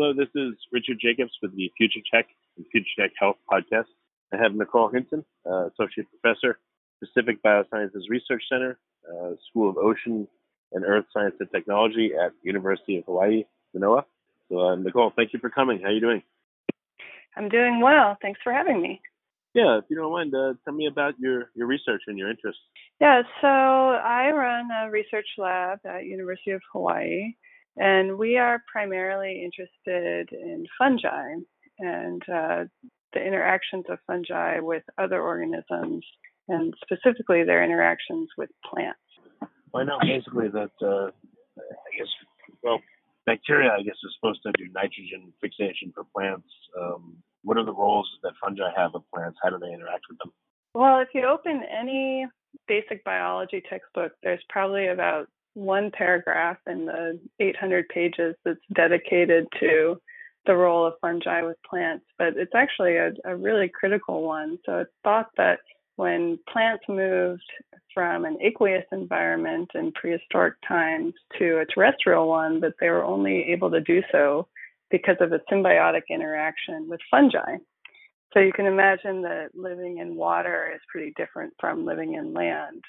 Hello, this is Richard Jacobs with the Future Tech and Future Tech Health podcast. I have Nicole Hynson, uh, Associate Professor, Pacific Biosciences Research Center, uh, School of Ocean and Earth Science and Technology at University of Hawaii, Manoa. So, uh, Nicole, thank you for coming. How are you doing? I'm doing well. Thanks for having me. Yeah, if you don't mind, uh, tell me about your, your research and your interests. Yeah, so I run a research lab at University of Hawaii and we are primarily interested in fungi and uh, the interactions of fungi with other organisms, and specifically their interactions with plants. Well, I know basically that, uh, I guess, well, bacteria, I guess, is supposed to do nitrogen fixation for plants. Um, what are the roles that fungi have with plants? How do they interact with them? Well, if you open any basic biology textbook, there's probably about one paragraph in the 800 pages that's dedicated to the role of fungi with plants, but it's actually a, a really critical one. So it's thought that when plants moved from an aqueous environment in prehistoric times to a terrestrial one, that they were only able to do so because of a symbiotic interaction with fungi. So you can imagine that living in water is pretty different from living in land.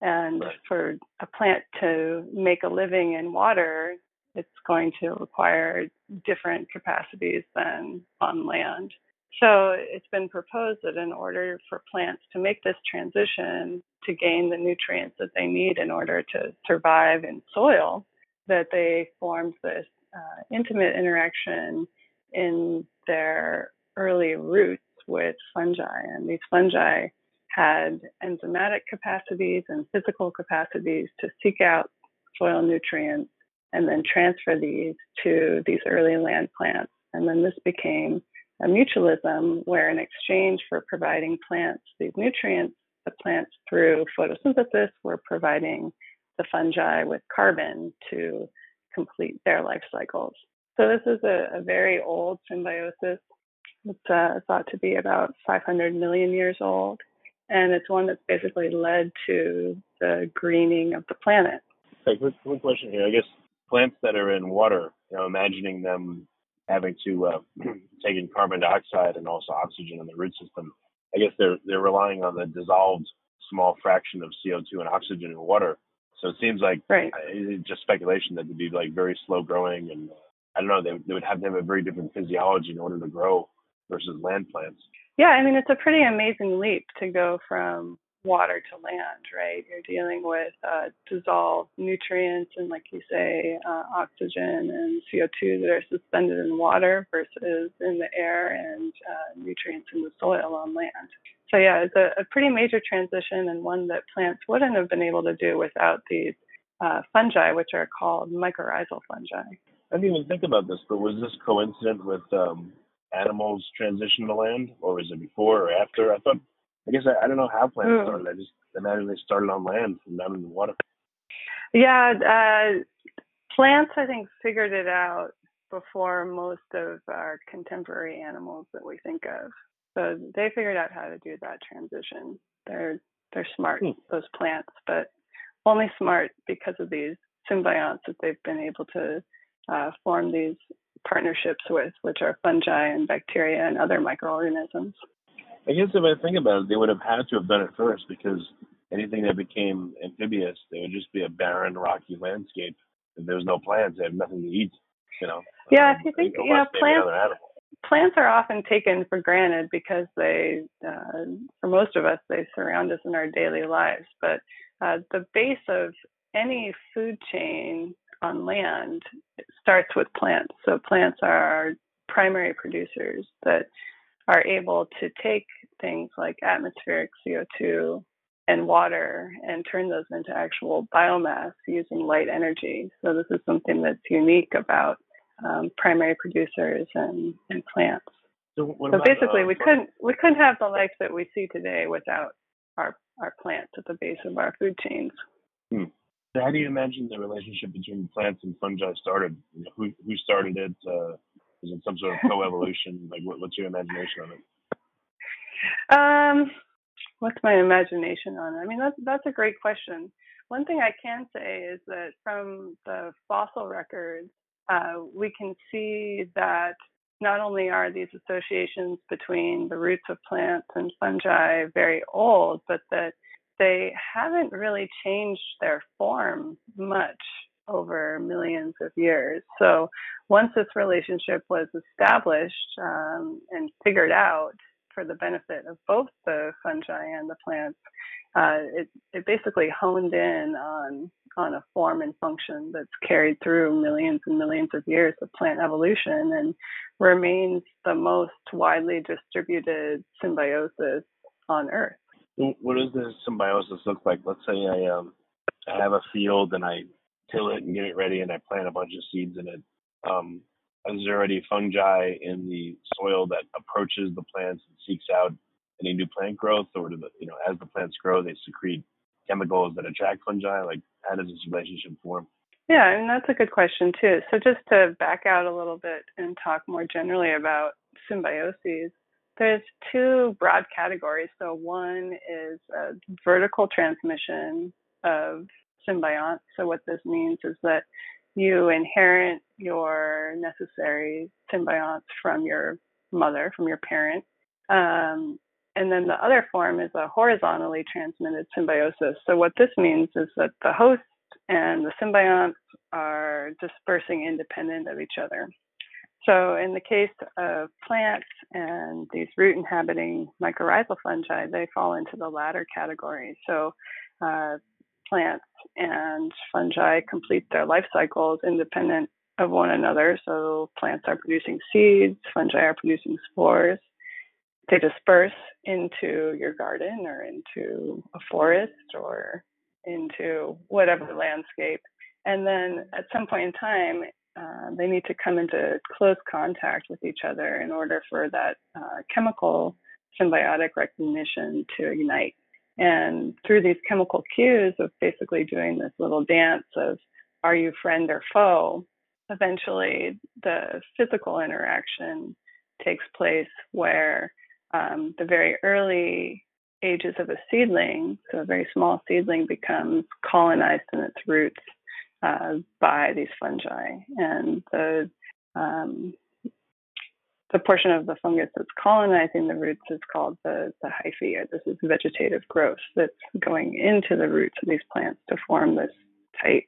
And right. for a plant to make a living in water, it's going to require different capacities than on land. So it's been proposed that in order for plants to make this transition to gain the nutrients that they need in order to survive in soil, that they formed this uh, intimate interaction in their early roots with fungi. And these fungi had enzymatic capacities and physical capacities to seek out soil nutrients and then transfer these to these early land plants. And then this became a mutualism where, in exchange for providing plants these nutrients, the plants, through photosynthesis, were providing the fungi with carbon to complete their life cycles. So, this is a, a very old symbiosis. It's uh, thought to be about 500 million years old and it's one that's basically led to the greening of the planet. Hey, quick, quick question here. I guess plants that are in water, you know, imagining them having to uh, take in carbon dioxide and also oxygen in the root system. I guess they're they're relying on the dissolved small fraction of CO2 and oxygen in water. So it seems like right. it's just speculation that they'd be like very slow growing, and I don't know. They they would have to have a very different physiology in order to grow versus land plants. Yeah, I mean, it's a pretty amazing leap to go from water to land, right? You're dealing with uh, dissolved nutrients and, like you say, uh, oxygen and CO2 that are suspended in water versus in the air and uh, nutrients in the soil on land. So, yeah, it's a, a, pretty major transition and one that plants wouldn't have been able to do without these uh, fungi, which are called mycorrhizal fungi. I didn't even think about this, but was this coincident with um, animals transition to land, or was it before or after? I thought, I guess I, I don't know how plants mm. started. I just imagine they started on land and down in the water. Yeah, uh, plants I think figured it out before most of our contemporary animals that we think of. So they figured out how to do that transition. They're they're smart, hmm. those plants, but only smart because of these symbionts that they've been able to uh, form these partnerships with, which are fungi and bacteria and other microorganisms. I guess if I think about it, they would have had to have done it first because anything that became amphibious, they would just be a barren, rocky landscape. If there's no plants, they have nothing to eat. You know. Yeah, um, if you think, you know, plants plants are often taken for granted because they, uh, for most of us, they surround us in our daily lives. But uh, the base of any food chain on land it starts with plants. So plants are our primary producers that are able to take things like atmospheric CO2 and water and turn those into actual biomass using light energy. So this is something that's unique about um, primary producers and, and plants. So, so about, basically, uh, we couldn't we couldn't have the life that we see today without our our plants at the base of our food chains. Hmm. So how do you imagine the relationship between plants and fungi started? You know, who who started it? Uh, is it some sort of co-evolution? like, what, what's your imagination on it? Um, what's my imagination on it? I mean, that's that's a great question. One thing I can say is that from the fossil records, uh, we can see that not only are these associations between the roots of plants and fungi very old, but that they haven't really changed their form much over millions of years. So once this relationship was established um, and figured out for the benefit of both the fungi and the plants, uh, it, it basically honed in on on a form and function that's carried through millions and millions of years of plant evolution and remains the most widely distributed symbiosis on Earth. What does this symbiosis look like? Let's say I um I have a field and I till it and get it ready and I plant a bunch of seeds in it. Um, is there already fungi in the soil that approaches the plants and seeks out any new plant growth, or do the you know as the plants grow they secrete chemicals that attract fungi? Like how does this relationship form? Yeah, and that's a good question too. So just to back out a little bit and talk more generally about symbioses, there's two broad categories. So one is a vertical transmission of symbionts. So what this means is that you inherit your necessary symbionts from your mother, from your parent. Um, and then the other form is a horizontally transmitted symbiosis. So what this means is that the host and the symbionts are dispersing independent of each other. So, in the case of plants and these root inhabiting mycorrhizal fungi, they fall into the latter category. So, uh, plants and fungi complete their life cycles independent of one another. So, plants are producing seeds, fungi are producing spores. They disperse into your garden or into a forest or into whatever landscape. And then at some point in time, uh, they need to come into close contact with each other in order for that uh, chemical symbiotic recognition to ignite. And through these chemical cues of basically doing this little dance of are you friend or foe, eventually the physical interaction takes place where um, the very early ages of a seedling, so a very small seedling becomes colonized in its roots uh, by these fungi. And the um, the portion of the fungus that's colonizing the roots is called the, the hyphae, or this is vegetative growth that's going into the roots of these plants to form this tight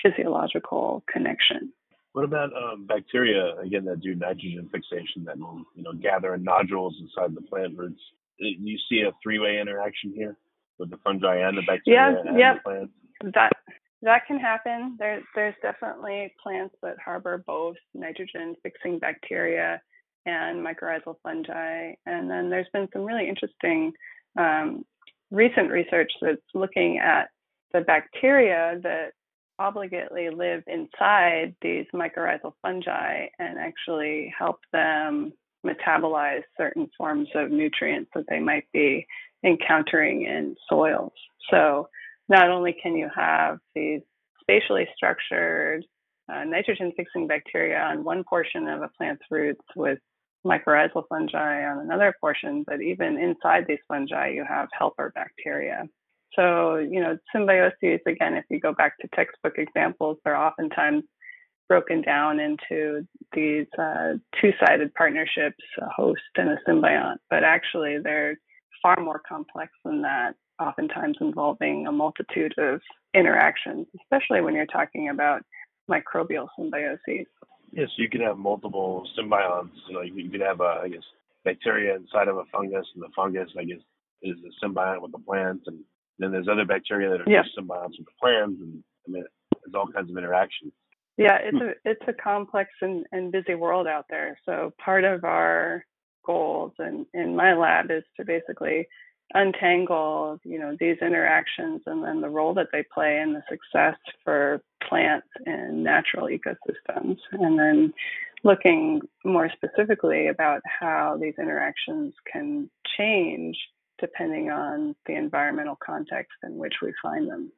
physiological connection. What about um, bacteria, again, that do nitrogen fixation that will, you know, gather in nodules inside the plant roots? Do you see a three-way interaction here with the fungi and the bacteria yeah, and yep. the plants? That that can happen. There, there's definitely plants that harbor both nitrogen fixing bacteria and mycorrhizal fungi. And then there's been some really interesting um, recent research that's looking at the bacteria that obligately live inside these mycorrhizal fungi and actually help them metabolize certain forms of nutrients that they might be encountering in soils. So not only can you have these spatially structured uh, nitrogen fixing bacteria on one portion of a plant's roots with mycorrhizal fungi on another portion, but even inside these fungi, you have helper bacteria. So, you know, symbioses, again, if you go back to textbook examples, they're oftentimes broken down into these uh, two sided partnerships, a host and a symbiont, but actually they're far more complex than that, oftentimes involving a multitude of interactions, especially when you're talking about microbial symbioses. Yes, you can have multiple symbionts. You know, you can have, a, I guess, bacteria inside of a fungus, and the fungus, I guess, is a symbiont with the plants, and then there's other bacteria that are yeah. just symbionts with the plants, and I mean, there's all kinds of interactions. Yeah, it's hmm. a it's a complex and, and busy world out there. So part of our goals and in my lab is to basically untangle you know these interactions and then the role that they play in the success for plants and natural ecosystems. And then looking more specifically about how these interactions can change depending on the environmental context in which we find them.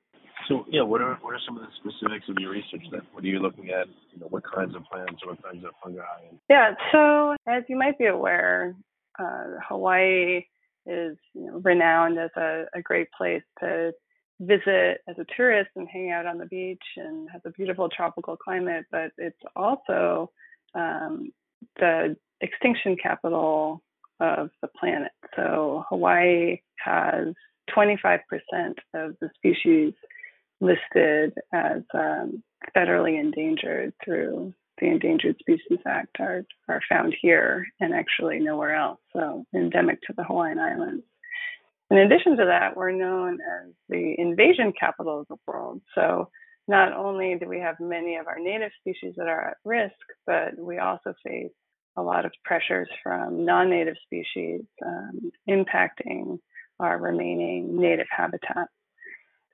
So yeah what are what are some of the specifics of your research then? What are you looking at? You know what kinds of plants or what kinds of fungi yeah so as you might be aware uh, hawaii is you know, renowned as a, a great place to visit as a tourist and hang out on the beach and has a beautiful tropical climate, but it's also um, the extinction capital of the planet. So Hawaii has 25% of the species listed as um, federally endangered through the Endangered Species Act are, are found here and actually nowhere else, so endemic to the Hawaiian Islands. In addition to that, we're known as the invasion capital of the world. So not only do we have many of our native species that are at risk, but we also face a lot of pressures from non-native species um, impacting our remaining native habitat.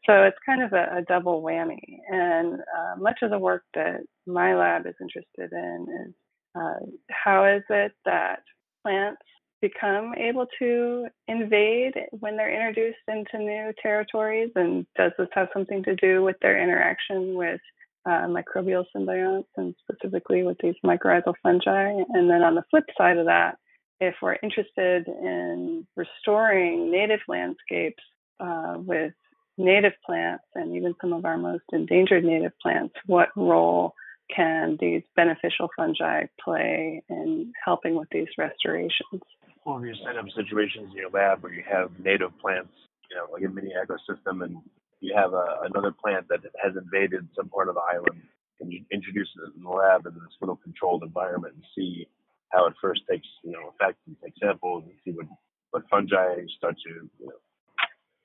So it's kind of a, a double whammy. And uh, much of the work that my lab is interested in is uh, how is it that plants become able to invade when they're introduced into new territories? And does this have something to do with their interaction with uh, microbial symbionts and specifically with these mycorrhizal fungi? And then on the flip side of that, if we're interested in restoring native landscapes uh, with native plants and even some of our most endangered native plants, what role can these beneficial fungi play in helping with these restorations? Well, you set up situations in your lab where you have native plants, you know, like a mini ecosystem, and you have a, another plant that has invaded some part of the island, and you introduce it in the lab in this little controlled environment and see how it first takes, you know, effect and take samples and see what, what fungi start to, you know,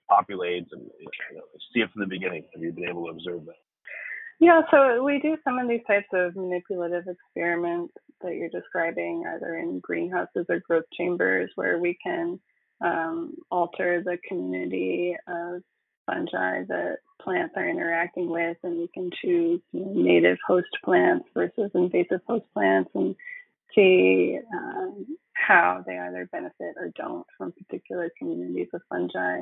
populates and you know, see it from the beginning? Have you been able to observe that? Yeah, so we do some of these types of manipulative experiments that you're describing, either in greenhouses or growth chambers, where we can um, alter the community of fungi that plants are interacting with, and we can choose you know, native host plants versus invasive host plants, and see um, how they either benefit or don't from particular communities of fungi.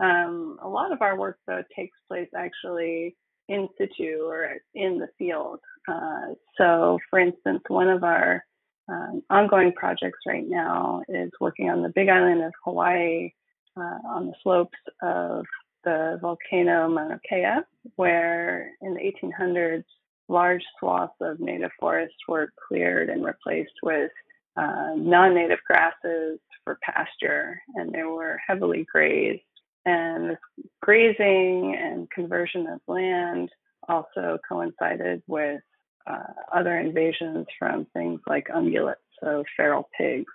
Um, a lot of our work, though, takes place actually in situ or in the field. Uh, so, for instance, one of our um, ongoing projects right now is working on the big island of Hawaii uh, on the slopes of the volcano Mauna Kea, where in the 1800s, large swaths of native forest were cleared and replaced with uh, non native grasses for pasture, and they were heavily grazed and grazing and conversion of land also coincided with uh, other invasions from things like ungulates, so feral pigs.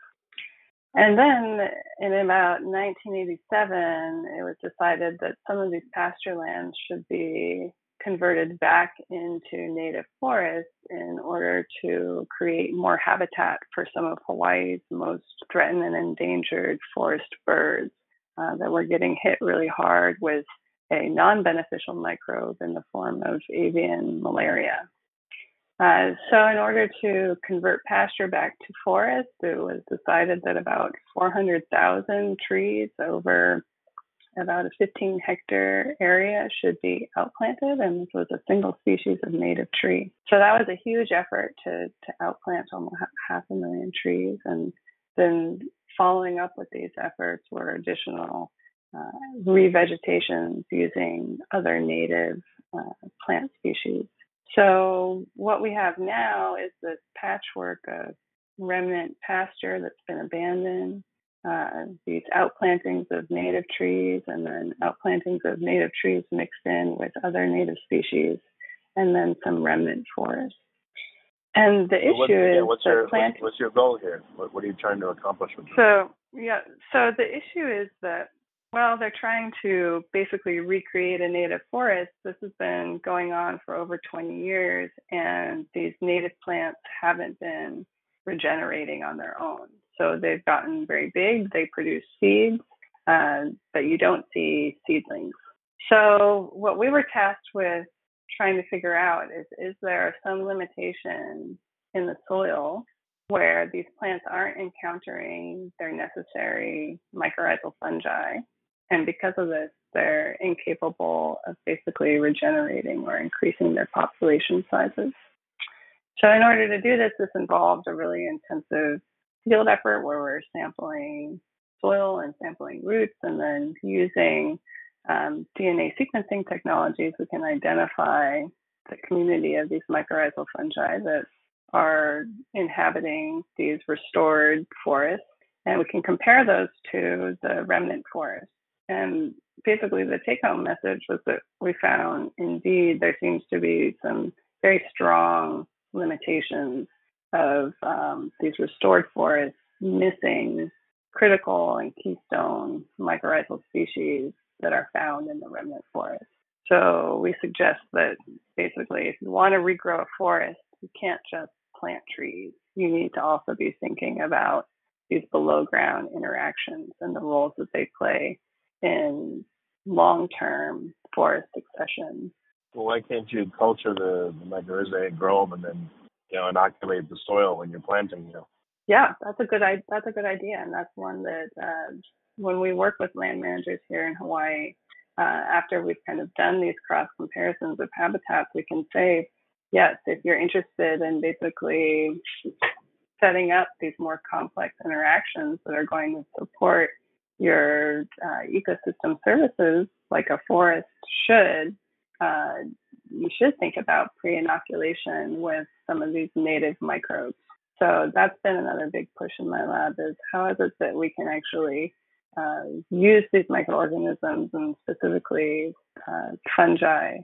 And then in about 1987, it was decided that some of these pasture lands should be converted back into native forests in order to create more habitat for some of Hawaii's most threatened and endangered forest birds. Uh, that were getting hit really hard with a non beneficial microbe in the form of avian malaria. Uh, so, in order to convert pasture back to forest, it was decided that about 400,000 trees over about a 15 hectare area should be outplanted, and this was a single species of native tree. So that was a huge effort to, to outplant almost half a million trees. And then following up with these efforts were additional uh, revegetations using other native uh, plant species. So what we have now is this patchwork of remnant pasture that's been abandoned, uh, these outplantings of native trees, and then outplantings of native trees mixed in with other native species, and then some remnant forest. And the issue what, yeah, is what's your plant- what's, what's, your goal here? What, what are you trying to accomplish with this? So yeah, so the issue is that well, they're trying to basically recreate a native forest. This has been going on for over 20 years, and these native plants haven't been regenerating on their own. So they've gotten very big, they produce seeds, uh, but you don't see seedlings. So, what we were tasked with trying to figure out is is there some limitation in the soil where these plants aren't encountering their necessary mycorrhizal fungi and because of this, they're incapable of basically regenerating or increasing their population sizes. So, in order to do this, this involved a really intensive field effort where we're sampling soil and sampling roots, and then using um, DNA sequencing technologies, we can identify the community of these mycorrhizal fungi that are inhabiting these restored forests, and we can compare those to the remnant forests. And basically, the take home message was that we found indeed there seems to be some very strong limitations of um, these restored forests missing critical and keystone mycorrhizal species that are found in the remnant forest. So we suggest that basically, if you want to regrow a forest, you can't just plant trees. You need to also be thinking about these below ground interactions and the roles that they play in long-term forest succession. Well, why can't you culture the, the mycorrhizae and grow them and then, you know, inoculate the soil when you're planting, you know? Yeah, that's a good that's a good idea, and that's one that uh, when we work with land managers here in Hawaii, uh, after we've kind of done these cross comparisons of habitats, we can say, yes, if you're interested in basically setting up these more complex interactions that are going to support your uh, ecosystem services, like a forest should, uh, you should think about pre inoculation with some of these native microbes. So that's been another big push in my lab is how is it that we can actually uh, use these microorganisms and specifically uh, fungi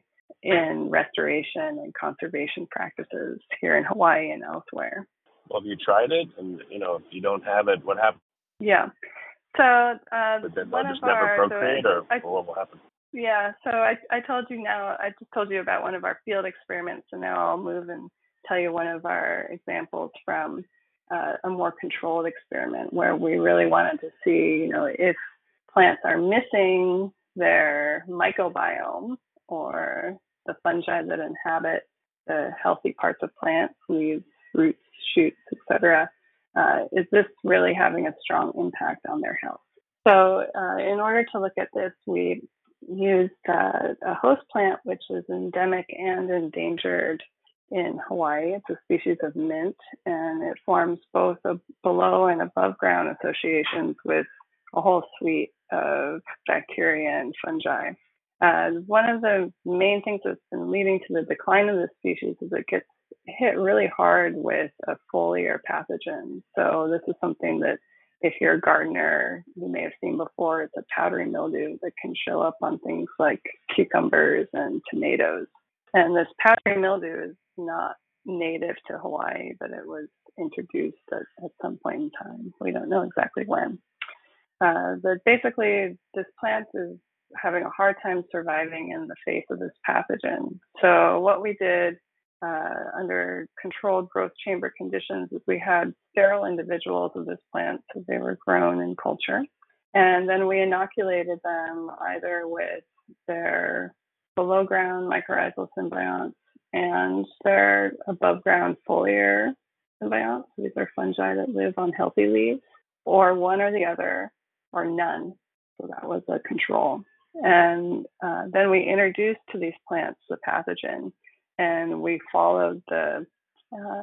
in restoration and conservation practices here in Hawaii and elsewhere. Well, have you tried it? And you know, if you don't have it, what happens? Yeah. So uh, but then one just of never our procreate, so or, I, or what will happen? Yeah. So I I told you now. I just told you about one of our field experiments, and now I'll move and tell you one of our examples from uh, a more controlled experiment where we really wanted to see, you know, if plants are missing their mycobiome or the fungi that inhabit the healthy parts of plants, leaves, roots, shoots, etc uh, is this really having a strong impact on their health? So, uh, in order to look at this, we used uh, a host plant which is endemic and endangered in Hawaii. It's a species of mint, and it forms both a below and above ground associations with a whole suite of bacteria and fungi. Uh, one of the main things that's been leading to the decline of this species is it gets hit really hard with a foliar pathogen. So this is something that if you're a gardener, you may have seen before. It's a powdery mildew that can show up on things like cucumbers and tomatoes. And this powdery mildew is not native to Hawaii, but it was introduced at, at some point in time. We don't know exactly when. Uh, but basically, this plant is having a hard time surviving in the face of this pathogen. So what we did uh, under controlled growth chamber conditions is we had sterile individuals of this plant so they were grown in culture. And then we inoculated them either with their below ground mycorrhizal symbionts and they're above ground foliar symbionts. These are fungi that live on healthy leaves, or one or the other, or none. So that was a control. And uh, then we introduced to these plants the pathogen, and we followed the uh,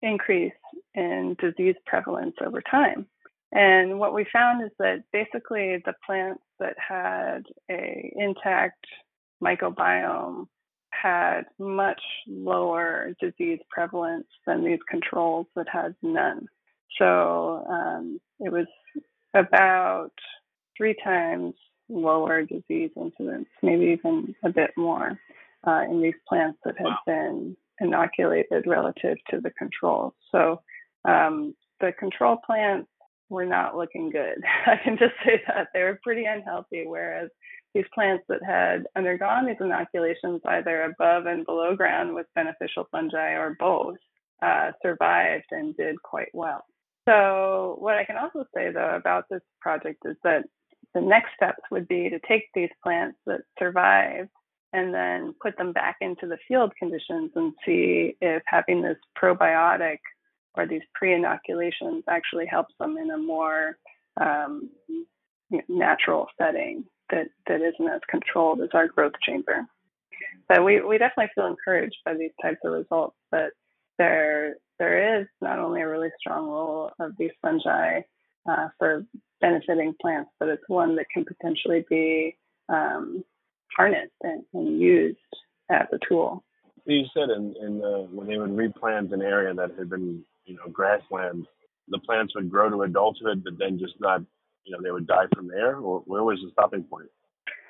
increase in disease prevalence over time. And what we found is that basically the plants that had a intact microbiome had much lower disease prevalence than these controls that had none. So um, it was about three times lower disease incidence, maybe even a bit more, uh, in these plants that had been inoculated relative to the controls. So um, the control plants were not looking good. I can just say that they were pretty unhealthy, whereas these plants that had undergone these inoculations either above and below ground with beneficial fungi or both uh, survived and did quite well. So, what I can also say though about this project is that the next steps would be to take these plants that survived and then put them back into the field conditions and see if having this probiotic or these pre-inoculations actually helps them in a more um, natural setting that, that isn't as controlled as our growth chamber. But we, we definitely feel encouraged by these types of results But there there is not only a really strong role of these fungi uh, for benefiting plants, but it's one that can potentially be um, harnessed and, and, used as a tool. You said in, in uh, when they would replant an area that had been you know grassland, the plants would grow to adulthood, but then just not you know they would die from there, or where was the stopping point?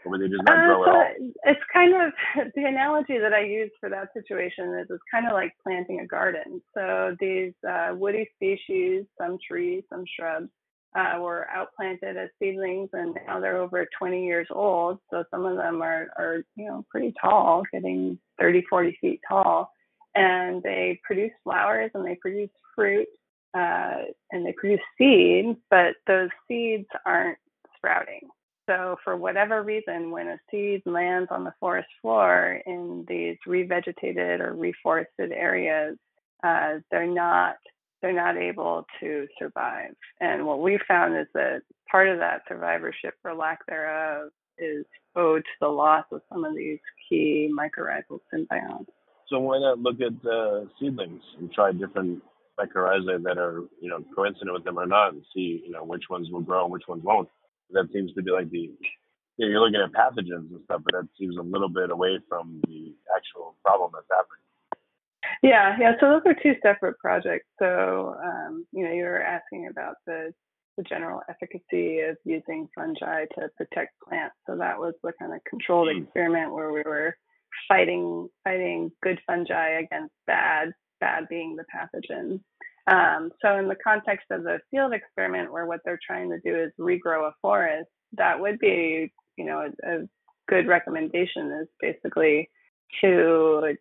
Or would they just not uh, grow so at all? It's kind of the analogy that I use for that situation is it's kind of like planting a garden. So these uh, woody species, some trees, some shrubs, uh, were outplanted as seedlings, and now they're over 20 years old. So some of them are, are you know pretty tall, getting 30, 40 feet tall, and they produce flowers and they produce fruit uh, and they produce seeds, but those seeds aren't sprouting. So, for whatever reason, when a seed lands on the forest floor in these revegetated or reforested areas, uh, they're not they're not able to survive. And what we found is that part of that survivorship, or lack thereof, is owed to the loss of some of these key mycorrhizal symbionts. So why not look at uh, seedlings and try different mycorrhizae that are you know coincident with them or not, and see you know which ones will grow and which ones won't. That seems to be like the you know, you're looking at pathogens and stuff, but that seems a little bit away from the actual problem that's happening. Yeah, yeah. So those are two separate projects. So um, you know, you were asking about the the general efficacy of using fungi to protect plants. So that was the kind of controlled mm. experiment where we were fighting fighting good fungi against bad, bad being the pathogen. Um, so in the context of the field experiment, where what they're trying to do is regrow a forest, that would be, you know, a, a good recommendation is basically to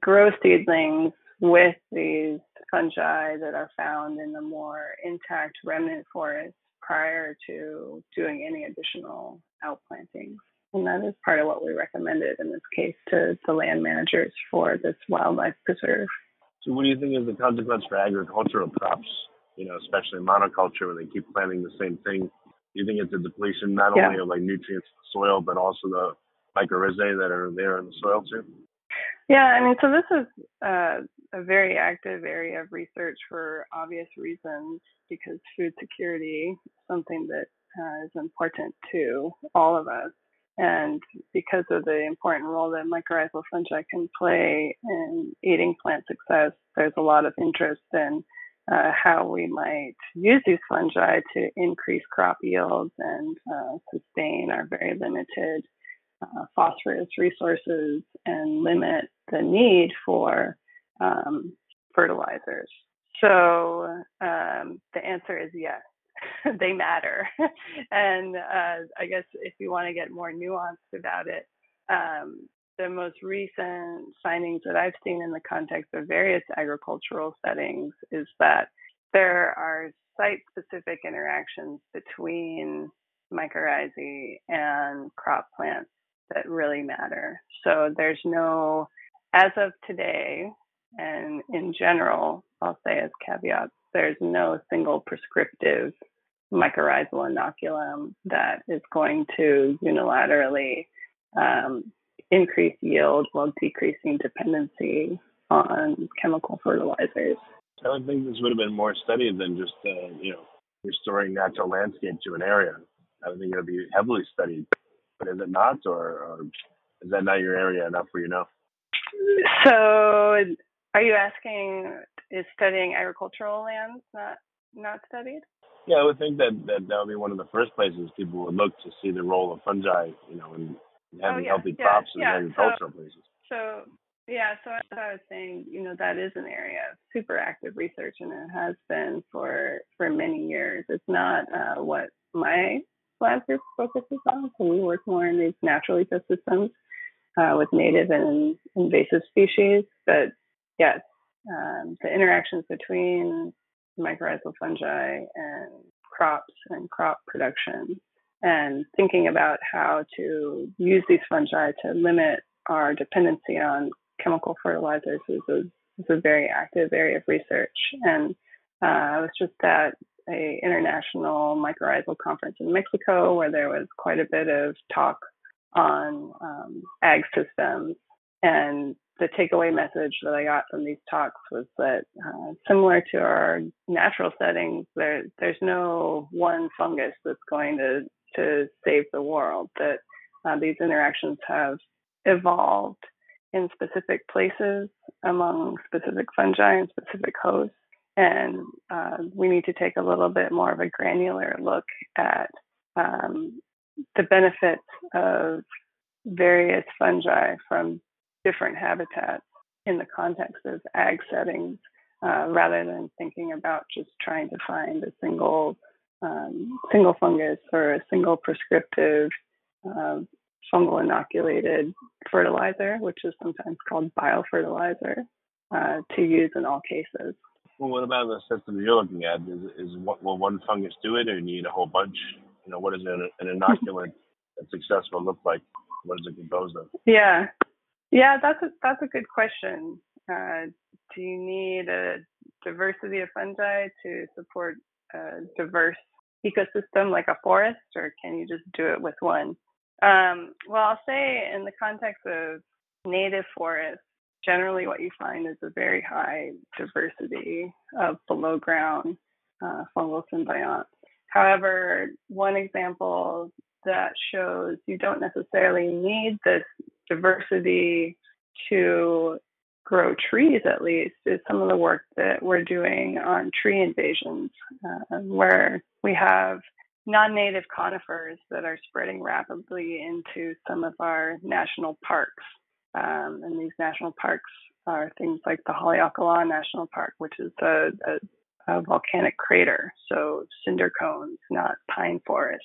grow seedlings with these fungi that are found in the more intact remnant forest prior to doing any additional outplantings. And that is part of what we recommended in this case to the land managers for this wildlife preserve. So, what do you think is the consequence for agricultural crops? You know, especially monoculture, when they keep planting the same thing. Do you think it's a depletion not yeah. only of like nutrients in the soil, but also the mycorrhizae that are there in the soil too? Yeah, I mean, so this is uh, a very active area of research for obvious reasons because food security is something that uh, is important to all of us. And because of the important role that mycorrhizal fungi can play in eating plant success, there's a lot of interest in uh, how we might use these fungi to increase crop yields and uh, sustain our very limited uh, phosphorus resources and limit the need for um, fertilizers. So um, the answer is yes. they matter. and uh, I guess if you want to get more nuanced about it, um, the most recent findings that I've seen in the context of various agricultural settings is that there are site specific interactions between mycorrhizae and crop plants that really matter. So there's no, as of today, and in general, I'll say as caveats, there's no single prescriptive mycorrhizal inoculum that is going to unilaterally um, increase yield while decreasing dependency on chemical fertilizers. I would think this would have been more studied than just, uh, you know, restoring natural landscape to an area. I would think it would be heavily studied, but is it not, or, or is that not your area enough for you know? So, are you asking is studying agricultural lands not not studied? Yeah, I would think that, that that would be one of the first places people would look to see the role of fungi, you know, in having oh, yeah, healthy yeah, crops yeah. in agricultural so, places. So yeah, so as I was saying, you know, that is an area of super active research, and it has been for for many years. It's not uh, what my lab group focuses on. So we work more in these natural ecosystems uh, with native and invasive species. But yes, um, the interactions between mycorrhizal fungi and crops and crop production, and thinking about how to use these fungi to limit our dependency on chemical fertilizers is a, is a very active area of research. And uh, I was just at a international mycorrhizal conference in Mexico where there was quite a bit of talk on um, ag systems. And the takeaway message that I got from these talks was that uh, similar to our natural settings, there there's no one fungus that's going to to save the world. That uh, these interactions have evolved in specific places among specific fungi and specific hosts. And uh, we need to take a little bit more of a granular look at um, the benefits of various fungi from different habitats in the context of ag settings, uh, rather than thinking about just trying to find a single um, single fungus or a single prescriptive uh, fungal inoculated fertilizer, which is sometimes called biofertilizer, uh, to use in all cases. Well, what about the system you're looking at? Is, is what, will one fungus do it, or you need a whole bunch? You know, what does an, an inoculant that's successful look like? What is it composed of? Yeah, yeah, that's a that's a good question. Uh, do you need a diversity of fungi to support a diverse ecosystem like a forest, or can you just do it with one? Um, well, I'll say in the context of native forests, generally what you find is a very high diversity of below ground uh, fungal symbionts. However, one example that shows you don't necessarily need this diversity to grow trees, at least, is some of the work that we're doing on tree invasions, uh, where we have non-native conifers that are spreading rapidly into some of our national parks. Um, and these national parks are things like the Haleakala National Park, which is a, a, a volcanic crater, so cinder cones, not pine forests.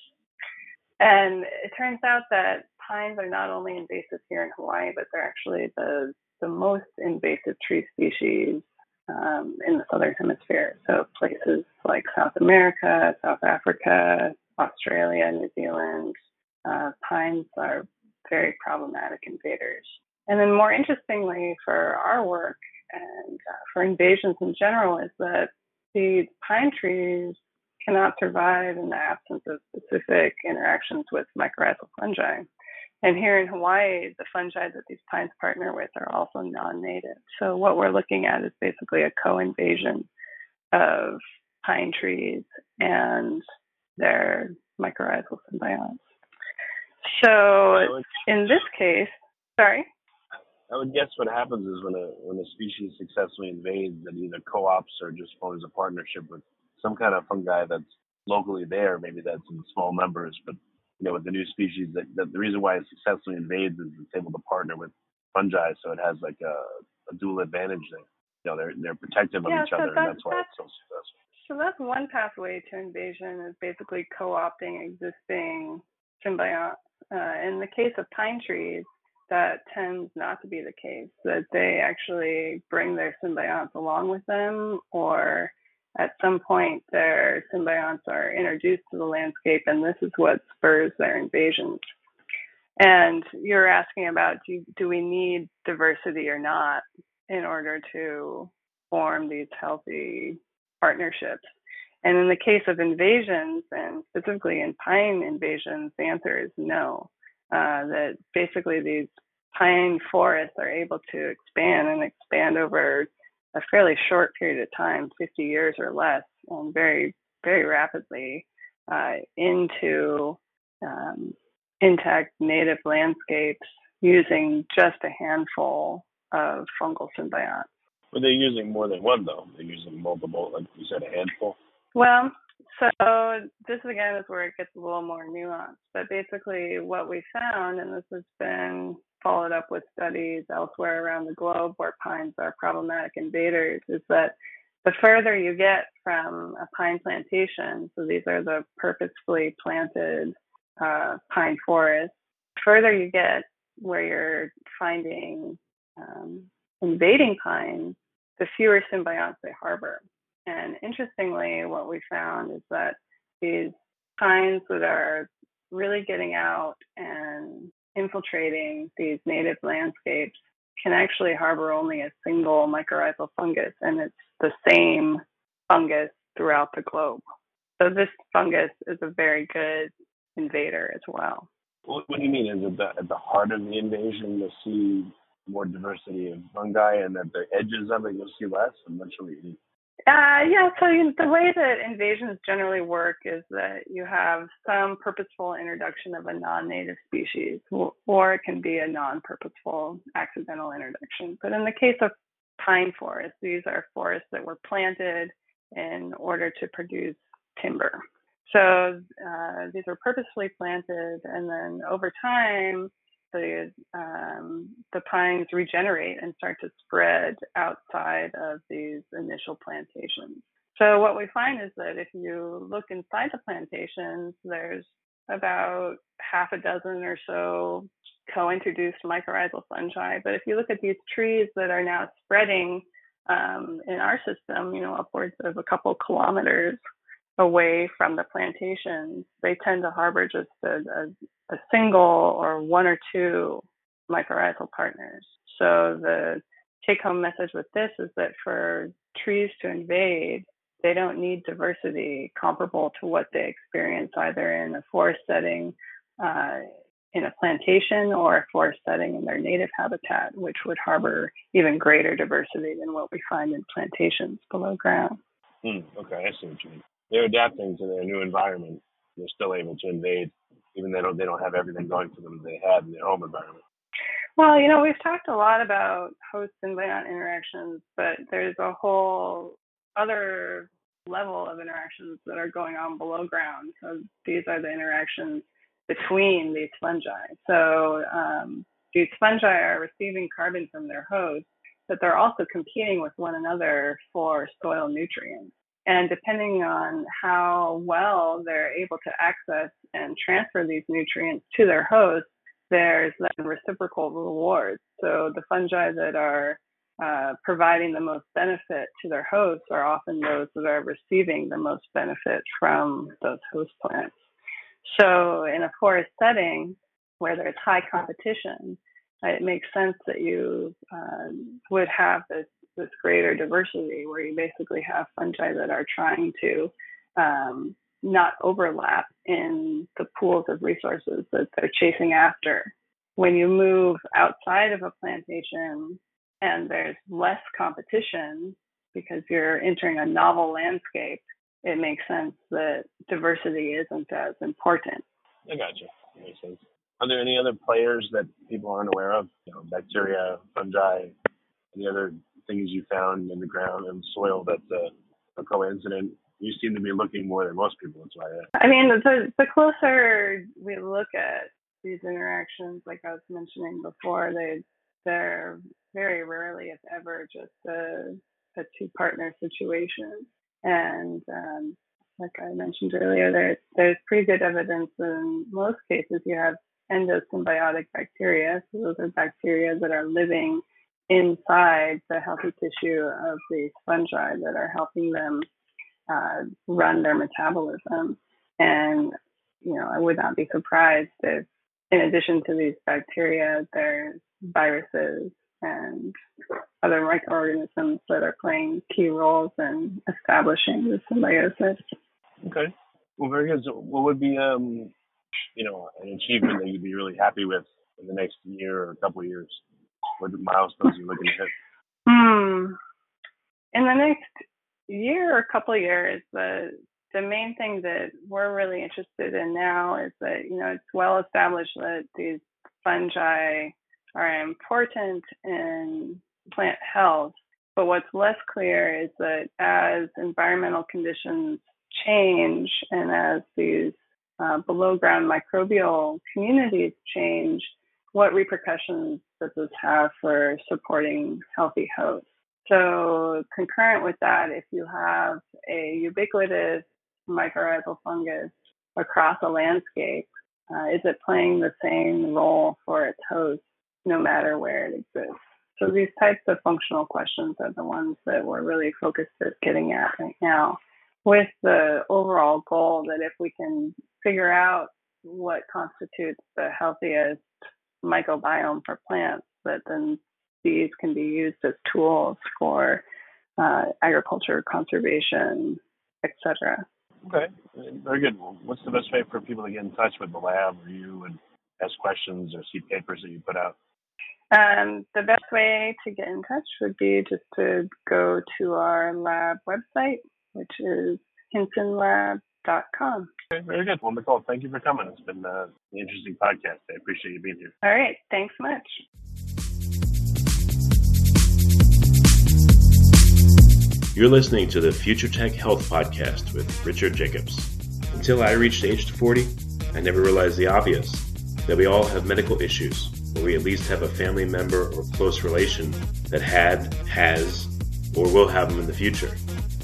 And it turns out that pines are not only invasive here in Hawaii, but they're actually the, the most invasive tree species um, in the southern hemisphere. So places like South America, South Africa, Australia, New Zealand, uh, pines are very problematic invaders. And then more interestingly for our work and uh, for invasions in general is that these pine trees cannot survive in the absence of specific interactions with mycorrhizal fungi. And here in Hawaii, the fungi that these pines partner with are also non-native. So what we're looking at is basically a co-invasion of pine trees and their mycorrhizal symbionts. So in this case, sorry. I would guess what happens is when a when a species successfully invades, it either co-ops or just forms a partnership with some kind of fungi that's locally there. Maybe that's in small numbers, but you know, with the new species, that, that the reason why it successfully invades is it's able to partner with fungi, so it has like a, a dual advantage there. You know, they're they're protective of yeah, each so other, that, and that's why it's so successful. So that's one pathway to invasion is basically co-opting existing symbionts. Uh, in the case of pine trees, that tends not to be the case. That they actually bring their symbionts along with them, or at some point their symbionts are introduced to the landscape, and this is what spurs their invasions. And you're asking about do, do we need diversity or not in order to form these healthy partnerships? And in the case of invasions, and specifically in pine invasions, the answer is no. Uh, that basically these pine forests are able to expand and expand over a fairly short period of time, 50 years or less, and very, very rapidly uh, into um, intact native landscapes using just a handful of fungal symbionts. Were they're using more than one, though. They're using multiple, like you said, a handful. Well, so this again is where it gets a little more nuanced. But basically, what we found, and this has been followed up with studies elsewhere around the globe where pines are problematic invaders, is that the further you get from a pine plantation, so these are the purposefully planted uh, pine forests, further you get where you're finding um, invading pines, the fewer symbionts they harbor. And interestingly, what we found is that these pines that are really getting out and infiltrating these native landscapes can actually harbor only a single mycorrhizal fungus, and it's the same fungus throughout the globe. So this fungus is a very good invader as well. What, do you mean? Is it the, at the heart of the invasion to see more diversity of fungi, and at the edges of it you'll see less? I'm not sure what you mean. Uh, yeah, so you the way that invasions generally work is that you have some purposeful introduction of a non-native species, or it can be a non-purposeful accidental introduction. But in the case of pine forests, these are forests that were planted in order to produce timber. So uh, these were purposefully planted, and then over time, the um, the pines regenerate and start to spread outside of these initial plantations. So what we find is that if you look inside the plantations, there's about half a dozen or so co-introduced mycorrhizal fungi. But if you look at these trees that are now spreading um, in our system, you know, upwards of a couple kilometers away from the plantations, they tend to harbor just a, a a single or one or two mycorrhizal partners. So the take home message with this is that for trees to invade, they don't need diversity comparable to what they experience either in a forest setting, uh, in a plantation, or a forest setting in their native habitat, which would harbor even greater diversity than what we find in plantations below ground. Hmm, okay, I see what you mean. They're adapting to their new environment. They're still able to invade even though they don't, they don't have everything going for them they had in their home environment. Well, you know, we've talked a lot about host symbiont interactions, but there's a whole other level of interactions that are going on below ground. So these are the interactions between these fungi. So um, these fungi are receiving carbon from their host, but they're also competing with one another for soil nutrients. And depending on how well they're able to access and transfer these nutrients to their host, there's then reciprocal rewards. So the fungi that are uh, providing the most benefit to their hosts are often those that are receiving the most benefit from those host plants. So in a forest setting where there's high competition, it makes sense that you uh, would have this this greater diversity where you basically have fungi that are trying to um, not overlap in the pools of resources that they're chasing after. When you move outside of a plantation and there's less competition because you're entering a novel landscape, it makes sense that diversity isn't as important. I gotcha. Makes sense. Are there any other players that people aren't aware of? You know, bacteria, fungi, any other things you found in the ground and soil that's a, a coincidence. You seem to be looking more than most people. That's why. I, I mean, the the closer we look at these interactions, like I was mentioning before, they they're very rarely, if ever, just a a two partner situation. And um, like I mentioned earlier, there's there's pretty good evidence in most cases you have endosymbiotic bacteria. So those are bacteria that are living inside the healthy tissue of these fungi that are helping them uh, run their metabolism. And, you know, I would not be surprised if, in addition to these bacteria, there's viruses and other microorganisms that are playing key roles in establishing the symbiosis. Okay. Well, very good. So, what would be, um, you know, an achievement that you'd be really happy with in the next year or a couple of years? What milestones are you looking to hit? Hmm. In the next year or couple years, the the main thing that we're really interested in now is that you know it's well established that these fungi are important in plant health. But what's less clear is that as environmental conditions change and as these uh, below ground microbial communities change, what repercussions does this have for supporting healthy hosts? So, concurrent with that, if you have a ubiquitous mycorrhizal fungus across a landscape, uh, is it playing the same role for its host no matter where it exists? So, these types of functional questions are the ones that we're really focused at getting at right now, with the overall goal that if we can figure out what constitutes the healthiest microbiome for plants, that then these can be used as tools for uh, agriculture, conservation, etc. Okay, very good. Well, what's the best way for people to get in touch with the lab or you and ask questions or see papers that you put out? Um, the best way to get in touch would be just to go to our lab website, which is hynsonlab.com. Okay, very good. Well, Nicole, thank you for coming. It's been uh, an interesting podcast. I appreciate you being here. All right. Thanks much. You're listening to the Future Tech Health Podcast with Richard Jacobs. Until I reached age 40, I never realized the obvious that we all have medical issues, or we at least have a family member or close relation that had, has, or will have them in the future.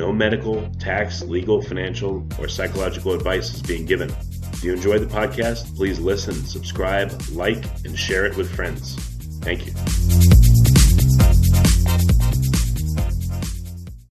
No medical, tax, legal, financial, or psychological advice is being given. If you enjoyed the podcast, please listen, subscribe, like, and share it with friends. Thank you.